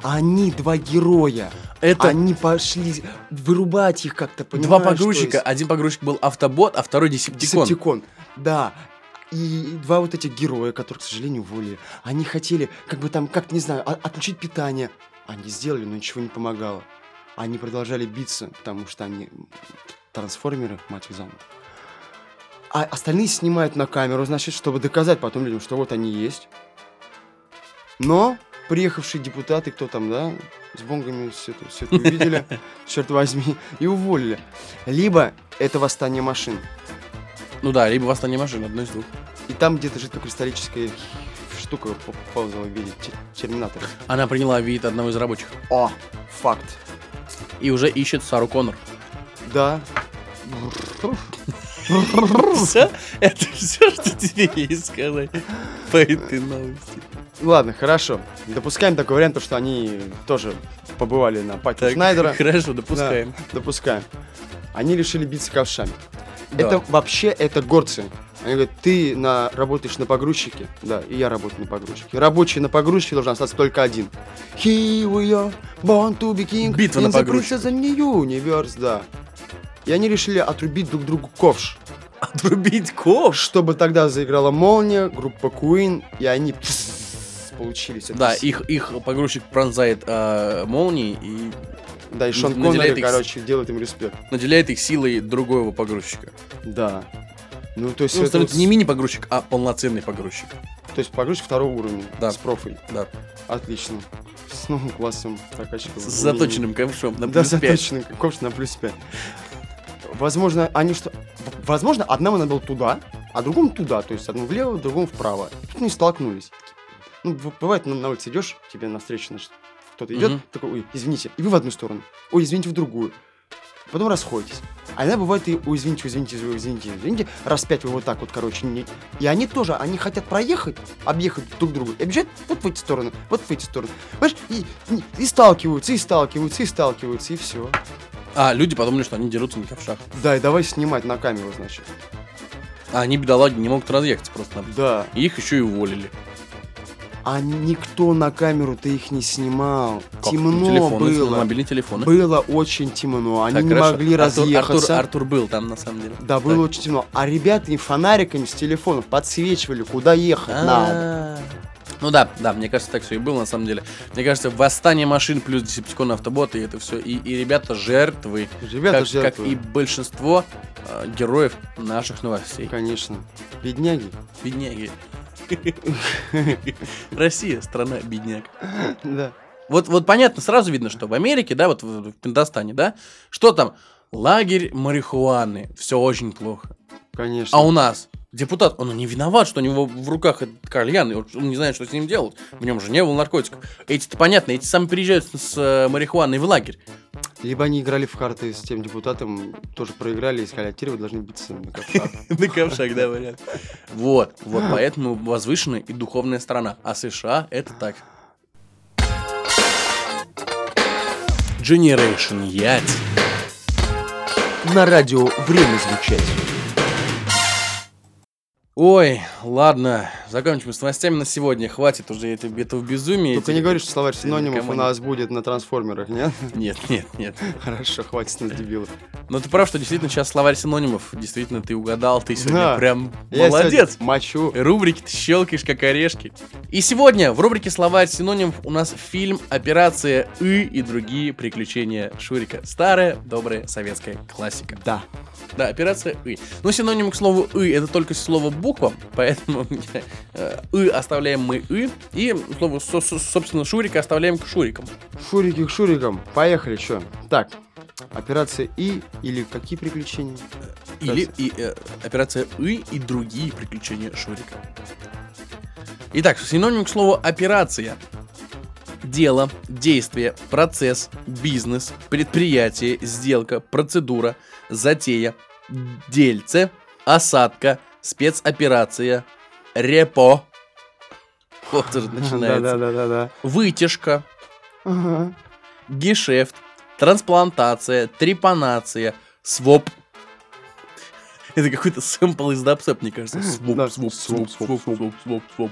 они два героя. Это Они пошли вырубать их как-то, понимаешь? два погрузчика. Один погрузчик был автобот, а второй десептикон. Десептикон. Да. И два вот этих героя, которых, к сожалению, уволили, они хотели, как бы там, как не знаю, отключить питание. Они сделали, но ничего не помогало. Они продолжали биться, потому что они трансформеры, мать их за ногу. А остальные снимают на камеру, значит, чтобы доказать потом людям, что вот они есть. Но приехавшие депутаты, кто там, да, с бонгами все это, все это увидели, черт возьми, и уволили. Либо это восстание машин. Ну да, либо восстание машин, одно из двух. И там где-то жидкокристаллическая штука по- ползала в виде те- терминатора. Она приняла вид одного из рабочих. О, факт. И уже ищет Сару Коннор. Да. Все? Это все, что тебе есть сказать по этой новости. Ладно, хорошо. Допускаем такой вариант, что они тоже побывали на пати Шнайдера. Хорошо, допускаем. Да, допускаем. Они решили биться ковшами. Да. Это вообще, это горцы. Они говорят, ты на, работаешь на погрузчике, да, и я работаю на погрузчике. Рабочий на погрузчике должен остаться только один. Here we are, born to be king. Битва на princess and new universe, да. И они решили отрубить друг другу ковш. Отрубить ковш? Чтобы тогда заиграла молния, группа Queen, и они получились. Да, их, их погрузчик пронзает а, молнией и Да, и Шон Коннери, их короче, делает им респект. наделяет их силой другого погрузчика. Да. Ну, то есть, Ну, это становится вот не мини-погрузчик, а полноценный погрузчик. то есть погрузчик второго уровня. Да. С профой. Да. Отлично. С новым классом прокачки. С заточенным ковшом на Да, плюс пять. заточенным ковш на плюс 5. Возможно, они что... Возможно, одному надо было туда, а другому туда. То есть одному влево, другому вправо. Тут они столкнулись. Ну, бывает, на, на улице идешь, тебе навстречу, значит, кто-то идет, Мгм. такой, ой, извините, и вы в одну сторону. Ой, извините, в другую. Потом расходитесь. А иногда бывает и, ой, извините, извините, извините, извините, раз пять вы вот так вот, короче, не... И они тоже, они хотят проехать, объехать друг друга, и объезжать вот в эти стороны, вот в эти стороны. Понимаешь, и, и, и сталкиваются, и сталкиваются, и сталкиваются, и все. А, люди подумали, что они дерутся на ковшах. Да, и давай снимать на камеру, значит. А они, бедолаги, не могут разъехаться просто. Да. И их еще и уволили. А никто на камеру-то их не снимал. Как? Темно Телефоны, было. мобильные телефоны. Было очень темно. Они Так, не хорошо. могли Артур- разъехаться. Артур, Артур был там, на самом деле. Да, было Так. очень темно. А ребята им фонариками с телефонов подсвечивали, куда ехать надо. А, Ну да, да, мне кажется, так все и было на самом деле. Мне кажется, восстание машин плюс десептикон автоботы, и это все. И, и ребята жертвы. Ребята как, жертвы. как и большинство э, героев наших новостей. Конечно. Бедняги. Бедняги. Россия, страна бедняк. Да. Вот, вот понятно, сразу видно, что в Америке, да, вот в, в Пиндостане, да, что там? Лагерь марихуаны. Все очень плохо. Конечно. А у нас депутат, он не виноват, что у него в руках этот кальян, и он не знает, что с ним делать. В нем же не было наркотиков. Эти-то понятно, эти сами приезжают с, с э, марихуаной в лагерь. Либо они играли в карты с тем депутатом, тоже проиграли и сказали, а теперь вы должны биться на ковшах. На ковшах, да, вариант. Вот, вот поэтому возвышенная и духовная страна. А США это так. Generation Ять. На радио время звучать. Ой, ладно, закончим с новостями на сегодня. Хватит уже это- этого безумия. Только этих- не говори, что словарь синонимов у нас будет на трансформерах, нет? Нет, нет, нет. Хорошо, хватит нас дебилов. Но ты прав, что действительно сейчас словарь синонимов. Действительно, ты угадал, ты сегодня Да. прям Я молодец. сегодня Мочу. Рубрики ты щелкаешь, как орешки. И сегодня в рубрике «Словарь синонимов» у нас фильм «Операция И» и другие приключения Шурика. Старая, добрая советская классика. Да. Да, «Операция И». Ну, синоним к слову «И» — это только слово буква, поэтому э, «И» оставляем мы «И», и слово, со- со- собственно, Шурика оставляем к Шурикам. Шурики к шурикам. Поехали, что? Так, операция И или какие приключения? Или и, э, операция И и другие приключения Шурика. Итак, синоним к слову операция. Дело, действие, процесс, бизнес, предприятие, сделка, процедура, затея, дельце, осадка, спецоперация, репо. Вот уже начинается. Да-да-да-да. Вытяжка, Ага. гешефт, трансплантация, трепанация, своп. Это какой-то сэмпл из дабстеп, мне кажется. Своп, Да, своп, своп, своп, своп, своп, своп.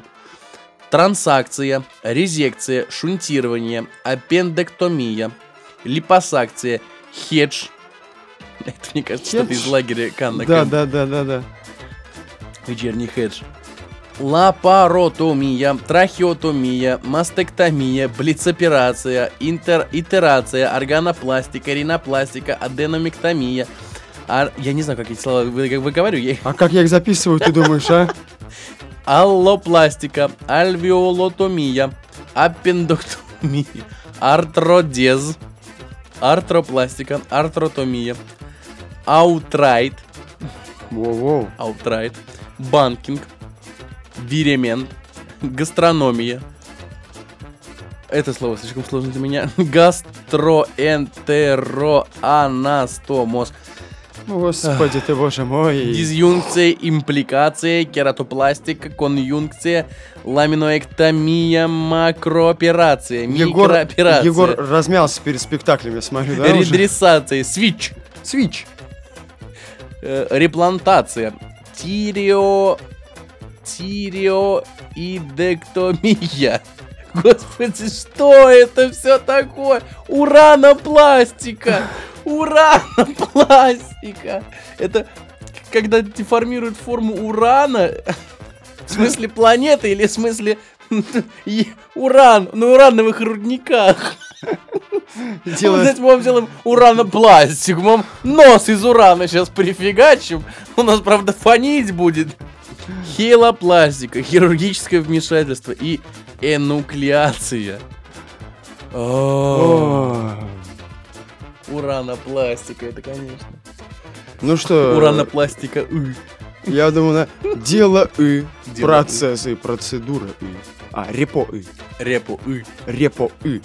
Трансакция, резекция, шунтирование, аппендэктомия, липосакция, хедж. Это, мне кажется, что-то из лагеря Канна. Да, да, да, да, да. Вечерний хедж. Лапаротомия, трахеотомия, мастектомия, блицоперация, интер, итерация, органопластика, ринопластика, аденомектомия. ар- Я не знаю, как эти слова вы, как выговариваю. Я... А как я их записываю, ты думаешь, а? Аллопластика, альвеолотомия, аппенdoктомия, артродез, артропластика, артротомия, аутрайт, Воу-воу. аутрайт, банкинг, виремент, гастрономия. Это слово слишком сложно для меня. Гастроэнтероанастомоз. Господи ты, боже мой. Дизъюнкция, импликация, кератопластика, конъюнкция, ламиноэктомия, макрооперация, Егор, микрооперация, Егор размялся перед спектаклем, я смотрю, да? редресация, свич, Свич. э, реплантация, тирео... тиреоидектомия. Господи, что это все такое? Уранопластика! Уранопластика! Это когда деформируют форму урана, в смысле планеты или в смысле уран на урановых рудниках? Вот Делает... Давайте мы вам сделаем уранопластик. Мы нос из урана сейчас прифигачим. У нас, правда, фонить будет. Хелопластика, хирургическое вмешательство и энуклеация. Уранопластика, это, конечно. Ну что, Уранопластика. я думаю, на дело и, процессы, процедура и. А, репо и. Репу. ы. Репо и.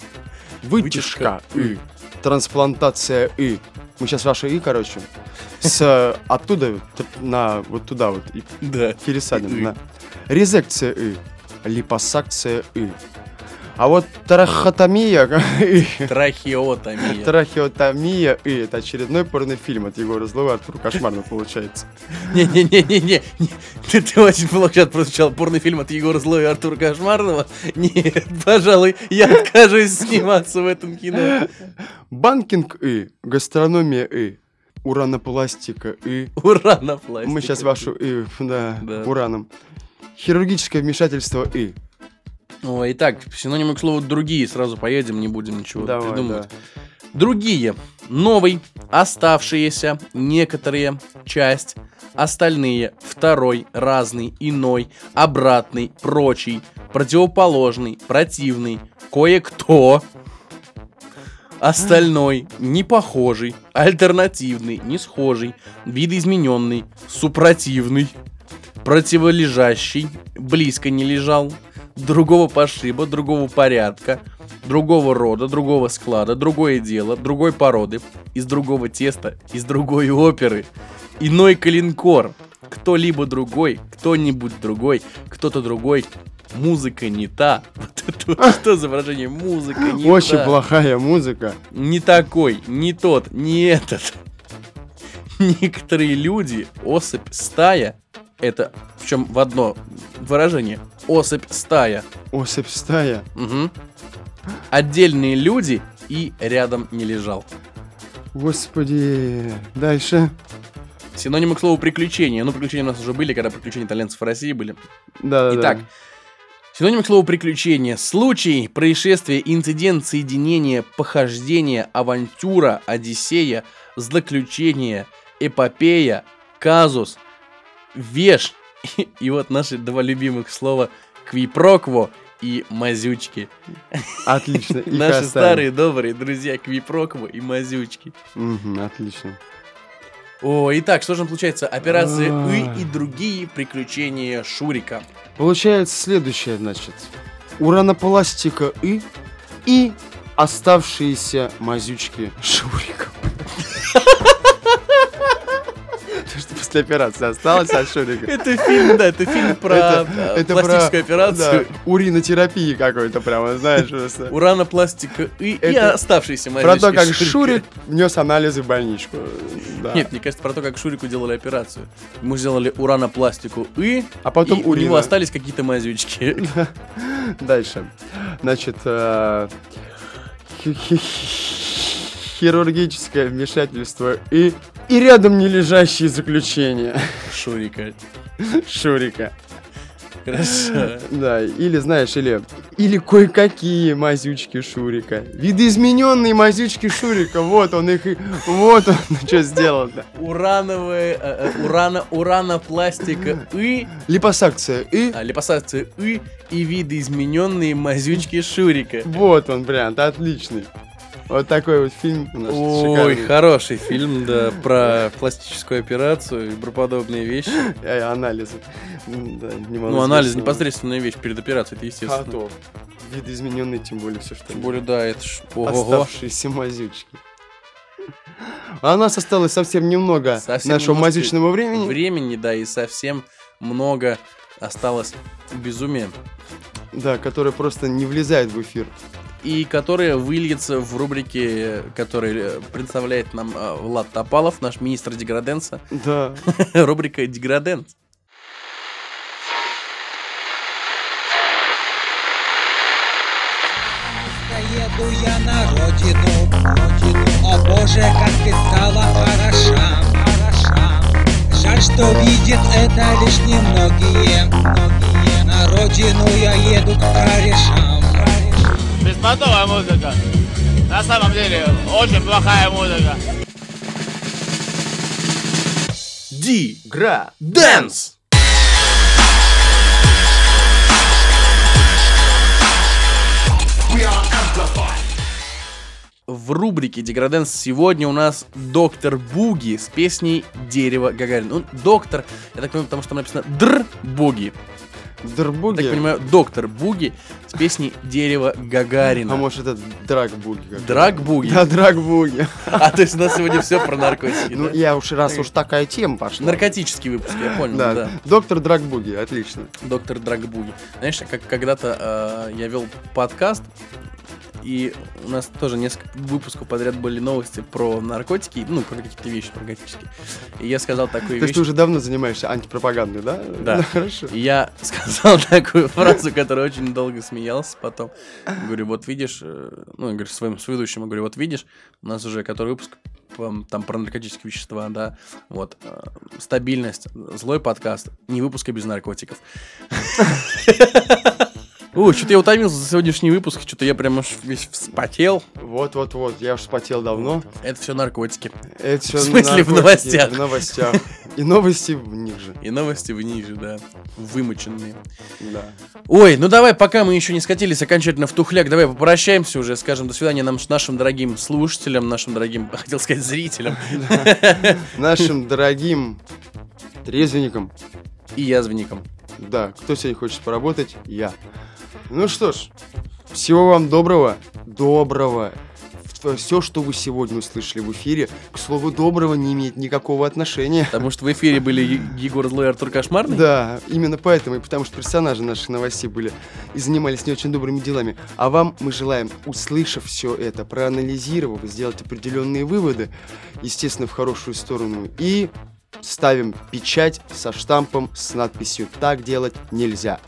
Вытяжка и. Трансплантация и. Мы сейчас ваши и, короче, с оттуда на вот туда вот Да. пересадим. Резекция и. Липосакция и. А вот трахотомия. Трахеотомия. Трахеотомия и это очередной порнофильм от Егора Злова и Артура Кошмарного получается. Не-не-не-не-не. Ты, ты очень плохо сейчас прозвучал порнофильм от Егора Зло и Артура Кошмарного. Нет, пожалуй, я откажусь сниматься в этом кино. Банкинг и, гастрономия и, уранопластика и. Уранопластика. Мы сейчас вашу и, да, Да. ураном. Хирургическое вмешательство и. Ой, итак, синонимы к слову другие. Сразу поедем, не будем ничего Давай, придумывать. да. Другие. Новый. Оставшиеся. Некоторые. Часть. Остальные. Второй. Разный. Иной. Обратный. Прочий. Противоположный. Противный. Кое-кто. Остальной. Непохожий. Альтернативный. Не схожий. Видоизмененный. Супротивный. Противолежащий. Близко не лежал. Другого пошиба, другого порядка, другого рода, другого склада, другое дело, другой породы, из другого теста, из другой оперы. Иной калинкор. Кто-либо другой, кто-нибудь другой, кто-то другой. Музыка не та. Вот это что за выражение? Музыка не Очень та. плохая музыка. Не такой, не тот, не этот. Некоторые люди, особь, стая, это в чем в одно выражение. Особь, стая. Особь стая. Мгм. Отдельные люди и рядом не лежал. Господи. Дальше. Синонимы к слову приключения. Ну, приключения у нас уже были, когда приключения итальянцев в России были. Да, да. Итак, синонимы к слову приключения. Случай, происшествие, инцидент, соединение, похождение, авантюра, одиссея, злоключение, эпопея, казус, веш. И, и вот наши два любимых слова квипрокво и мазючки. Отлично. Наши оставим. старые добрые друзья квипрокво и мазючки. Отлично. О, итак, что же получается? Операция Ай. «И» и другие приключения Шурика. Получается следующее, значит. Уранопластика И и оставшиеся мазючки Шурика. После операции осталось от Шурика. Это фильм, да, это фильм про э, это пластическую про, операцию. уринотерапии какой-то прямо, знаешь, просто. Уранопластика «И» и Это оставшиеся Про то, как. Шурик внес анализы в больничку. Нет, мне кажется, про то, как Шурику делали операцию. Мы сделали уранопластику «И», А потом у него остались какие-то мазючки. Дальше. Значит, э, хирургическое вмешательство и, и рядом не лежащие заключения Шурика. Шурика. Хорошо. Да, или знаешь, или, или кое-какие мазючки Шурика. Видоизмененные мазючки Шурика. Вот он их, вот он что сделал-то. Урановая, э, э, урано, уранопластика «И», Липосакция и а, липосакция «И» и видоизмененные мазючки Шурика. вот он, вариант, отличный. Вот такой вот фильм Ой, шикарный. хороший фильм, да, про пластическую операцию и про подобные вещи. Э, анализы. Да, Ну, анализ непосредственная вещь перед операцией, это естественно. А то. Видоизмененный, тем более все, что Тем более, да, это ж... Оставшиеся мазючки. А у нас осталось совсем немного Совсем нашего мазючного времени. Времени, да, и совсем много осталось безумия. Да, которое просто не влезает в эфир. И которое выльется в рубрике, который представляет нам э, Влад Топалов, наш министр деграденса. Да. Рубрика «Деграденс». Еду я на родину, родину. О боже, как ты стала хороша, хороша. Жаль, что видят это лишь немногие, многие. На родину я еду к корешам. Беспонтовая музыка. На самом деле, очень плохая музыка. Ди. Гра. Дэнс! В рубрике Деграденс сегодня у нас доктор Буги с песней Дерево Гагарин. Ну, доктор, я так понимаю, потому что там написано Др Буги. Дербуги. Так понимаю, доктор Буги с песней Дерево Гагарина. А может это драгбуги? какой-то? Драг Буги. Да, драгбуги. А то есть у нас сегодня все про наркотики, Ну, я уж раз уж такая тема пошла. Наркотический выпуск, я понял, да. Доктор Драгбуги, отлично. Доктор Драгбуги. Знаешь, как когда-то э, я вел подкаст, и у нас тоже несколько выпусков подряд были новости про наркотики, ну, про какие-то вещи наркотические. И я сказал такую То вещь. есть ты уже давно занимаешься антипропагандой, да? Да. Хорошо. И я сказал такую фразу, которую очень долго смеялся потом. Говорю, вот видишь, э, ну, я говорю, своим соведущим, я говорю, вот видишь, у нас уже который выпуск там про наркотические вещества, да, вот, э, стабильность, злой подкаст, не выпуска без наркотиков. Ой, что-то я утомился за сегодняшний выпуск, что-то я прям аж весь вспотел. Вот-вот-вот, я уж спотел давно. Это все наркотики. Это всё В смысле, в новостях? В новостях. И новости в них же. И новости в ниже, да. Вымоченные. Да. Ой, ну давай, пока мы еще не скатились окончательно в тухляк, давай попрощаемся уже, скажем до свидания нам нашим дорогим слушателям, нашим дорогим, хотел сказать, зрителям Нашим дорогим трезвенникам. и язвенникам. Да, кто сегодня хочет поработать? Я. Ну что ж, всего вам доброго. Доброго. Все, что вы сегодня услышали в эфире, к слову доброго не имеет никакого отношения. Потому что в эфире были Егор Злой и Артур Кошмарный. Да, именно поэтому, и потому что персонажи наших новостей были и занимались не очень добрыми делами. А вам мы желаем, услышав все это, проанализировав, сделать определенные выводы, естественно, в хорошую сторону, и ставим печать со штампом с надписью «Так делать нельзя».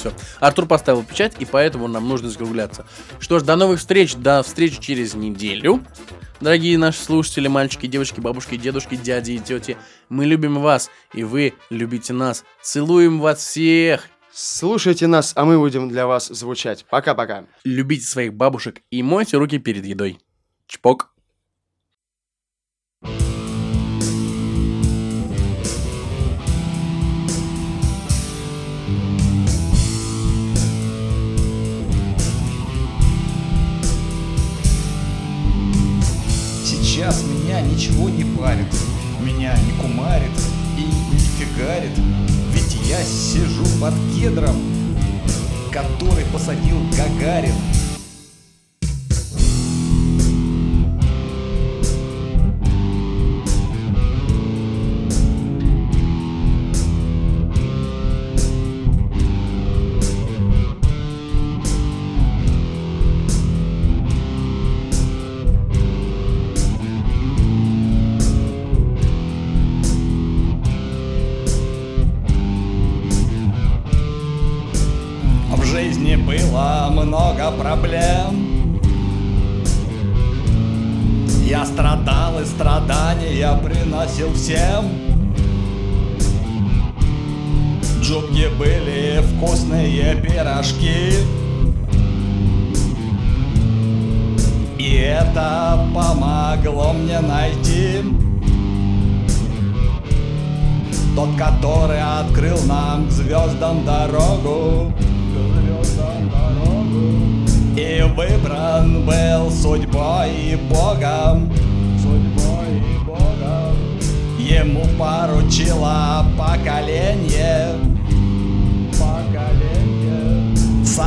Все. Артур поставил печать, и поэтому нам нужно закругляться. Что ж, до новых встреч, до встречи через неделю. Дорогие наши слушатели, мальчики, девочки, бабушки, дедушки, дяди и тети, мы любим вас, и вы любите нас. Целуем вас всех. Слушайте нас, а мы будем для вас звучать. Пока-пока. Любите своих бабушек и мойте руки перед едой. Чпок. Под кедром, который посадил Гагарин.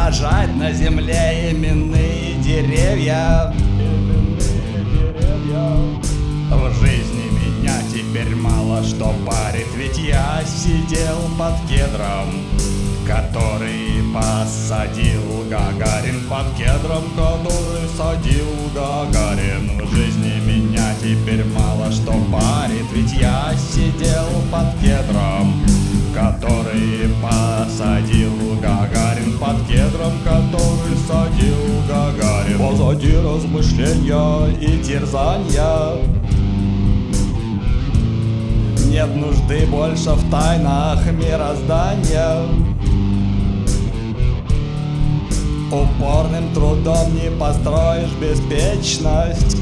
Сажать на земле именные деревья в жизни меня теперь мало что парит, ведь я сидел под кедром, который посадил Гагарин под кедром, который садил Гагарин. В жизни меня теперь мало что парит, ведь я сидел под кедром, который посадил Гагарин под кедром, который садил Гагарин. Позади размышления и терзания. Нет нужды больше в тайнах мироздания. Упорным трудом не построишь беспечность.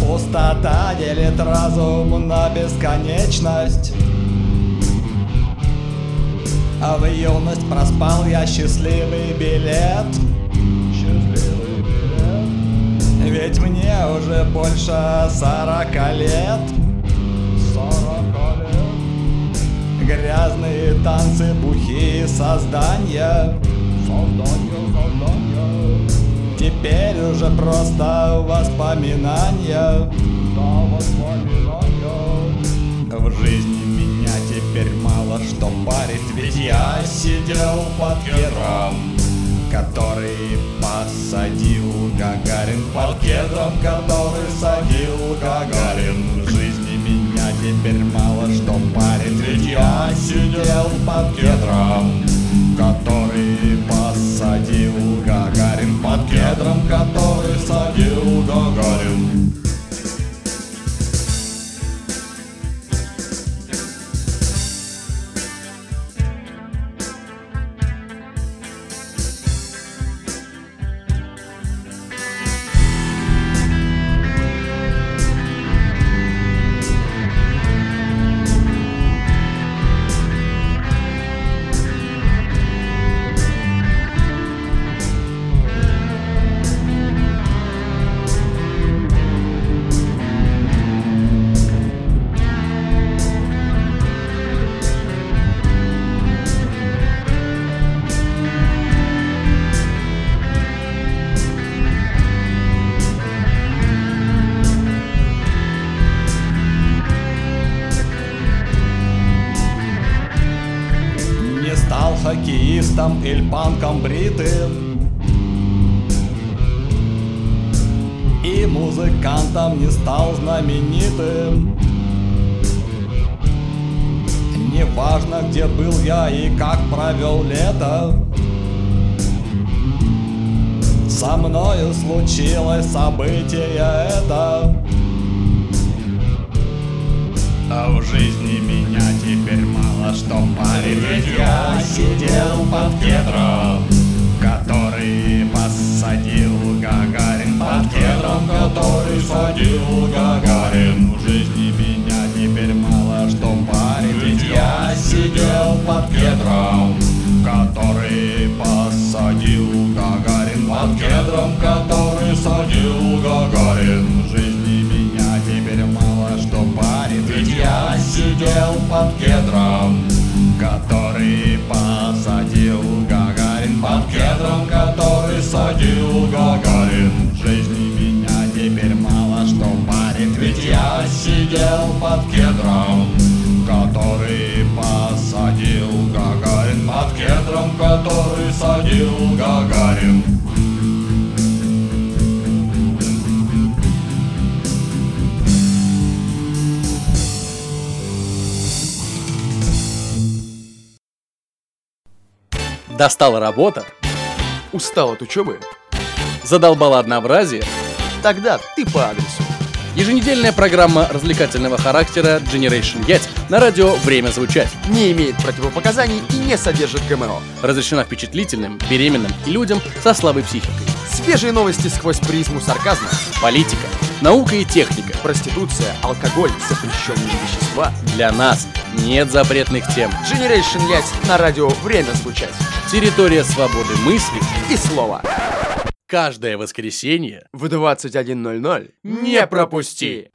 Пустота делит разум на бесконечность А в юность проспал я счастливый билет. Ведь мне уже больше сорока лет. Сорока лет? Грязные танцы, бухие создания. Создания, создания. Теперь уже просто воспоминания. Да, воспоминания. В жизни теперь мало что парит Ведь я сидел под кедром Который посадил Гагарин Под кедром, который садил Гагарин. В жизни меня теперь мало что парит Ведь я сидел под кедром Который посадил Гагарин Под кедром, который садил Гагарин панком бритым И музыкантом не стал знаменитым. Неважно, где был я и как провел лето. Со мною случилось событие это А в жизни меня теперь мало что парит Ведь я сидел под кедром Который посадил Гагарин. Под кедром, который садил Гагарин. В жизни меня теперь мало что парит Ведь я сидел под кедром Который посадил Гагарин. Под кедром, который садил под кедром Который посадил Гагарин Под кедром, который садил Гагарин. Жизни меня теперь мало что парит Ведь я сидел под кедром Который посадил Гагарин Под кедром, который садил Гагарин Достала работа, Устал от учебы? задолбала однообразие. Тогда ты по адресу. Еженедельная программа развлекательного характера Generation Yet на радио «Время звучать». Не имеет противопоказаний и не содержит ГМО. Разрешена впечатлительным, беременным и людям со слабой психикой. Свежие новости сквозь призму сарказма. Политика, наука и техника. Проституция, алкоголь, запрещенные вещества. Для нас нет запретных тем. Generation Yacht на радио «Время звучать». Территория свободы мысли. И слово. Каждое воскресенье В 21.00 не пропусти!